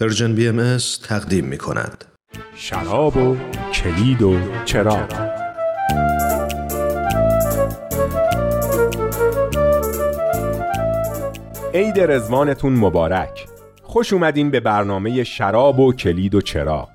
Persian BMS تقدیم می کند. شراب و کلید و چراغ. عید رضوانتون مبارک. خوش اومدین به برنامه شراب و کلید و چراغ.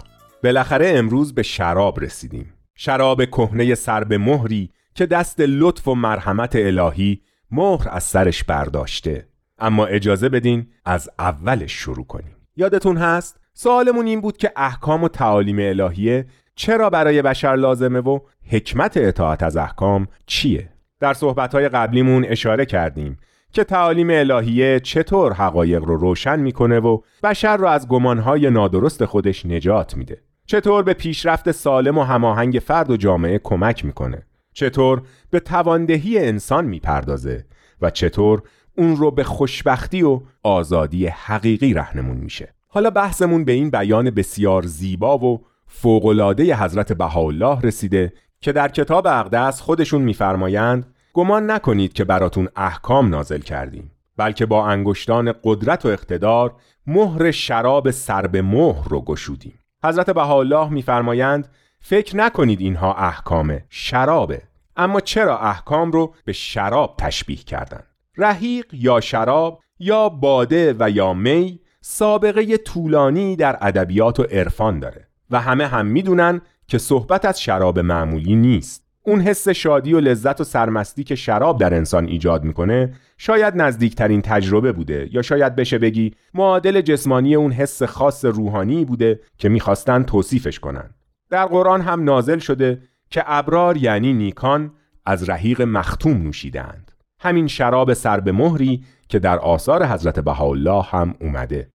بالاخره امروز به شراب رسیدیم. شراب کهنه سر به مهری که دست لطف و مرحمت الهی مهر از سرش برداشته. اما اجازه بدین از اولش شروع کنیم. یادتون هست؟ سوالمون این بود که احکام و تعالیم الهیه چرا برای بشر لازمه و حکمت اطاعت از احکام چیه؟ در صحبتهای قبلیمون اشاره کردیم که تعالیم الهیه چطور حقایق رو روشن می‌کنه و بشر رو از گمانهای نادرست خودش نجات میده. چطور به پیشرفت سالم و هماهنگ فرد و جامعه کمک می‌کنه؟ چطور به تواندهی انسان می‌پردازه؟ و چطور اون رو به خوشبختی و آزادی حقیقی رهنمون میشه. حالا بحثمون به این بیان بسیار زیبا و فوقالعاده حضرت بهاءالله رسیده که در کتاب اقدس خودشون میفرمایند گمان نکنید که براتون احکام نازل کردیم بلکه با انگشتان قدرت و اقتدار مهر شراب سر به مهر رو گشودیم. حضرت بهاءالله میفرمایند فکر نکنید اینها احکامه شرابه اما چرا احکام رو به شراب تشبیه کردند رحیق یا شراب یا باده و یا می سابقه طولانی در ادبیات و عرفان داره و همه هم می‌دونن که صحبت از شراب معمولی نیست. اون حس شادی و لذت و سرمستی که شراب در انسان ایجاد می‌کنه شاید نزدیکترین تجربه بوده یا شاید بشه بگی معادل جسمانی اون حس خاص روحانی بوده که می‌خواستن توصیفش کنن. در قرآن هم نازل شده که ابرار یعنی نیکان از رحیق مختوم نوشیدند همین شراب سر به مهری که در آثار حضرت بهاءالله هم اومده.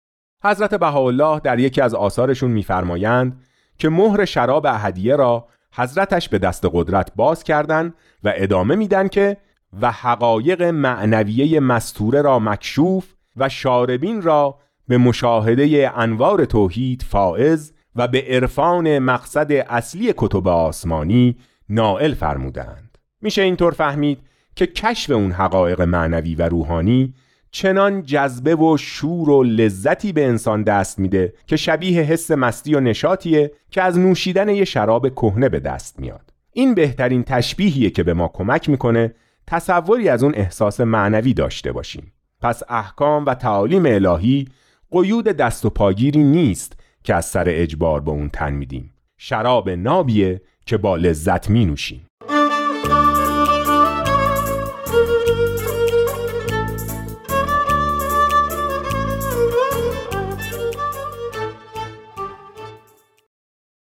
حضرت بهاءالله در یکی از آثارشون میفرمایند که مهر شراب اهدیه را حضرتش به دست قدرت باز کردند و ادامه میدن که و حقایق معنویه مستوره را مکشوف و شاربین را به مشاهده انوار توحید فائز و به عرفان مقصد اصلی کتب آسمانی نائل فرمودند میشه اینطور فهمید که کشف اون حقایق معنوی و روحانی چنان جذبه و شور و لذتی به انسان دست میده که شبیه حس مستی و نشاتیه که از نوشیدن یه شراب کهنه به دست میاد. این بهترین تشبیهیه که به ما کمک می‌کنه تصوری از اون احساس معنوی داشته باشیم. پس احکام و تعالیم الهی قیود دست و پاگیری نیست که از سر اجبار به اون تن میدیم. شراب نابیه که با لذت می نوشیم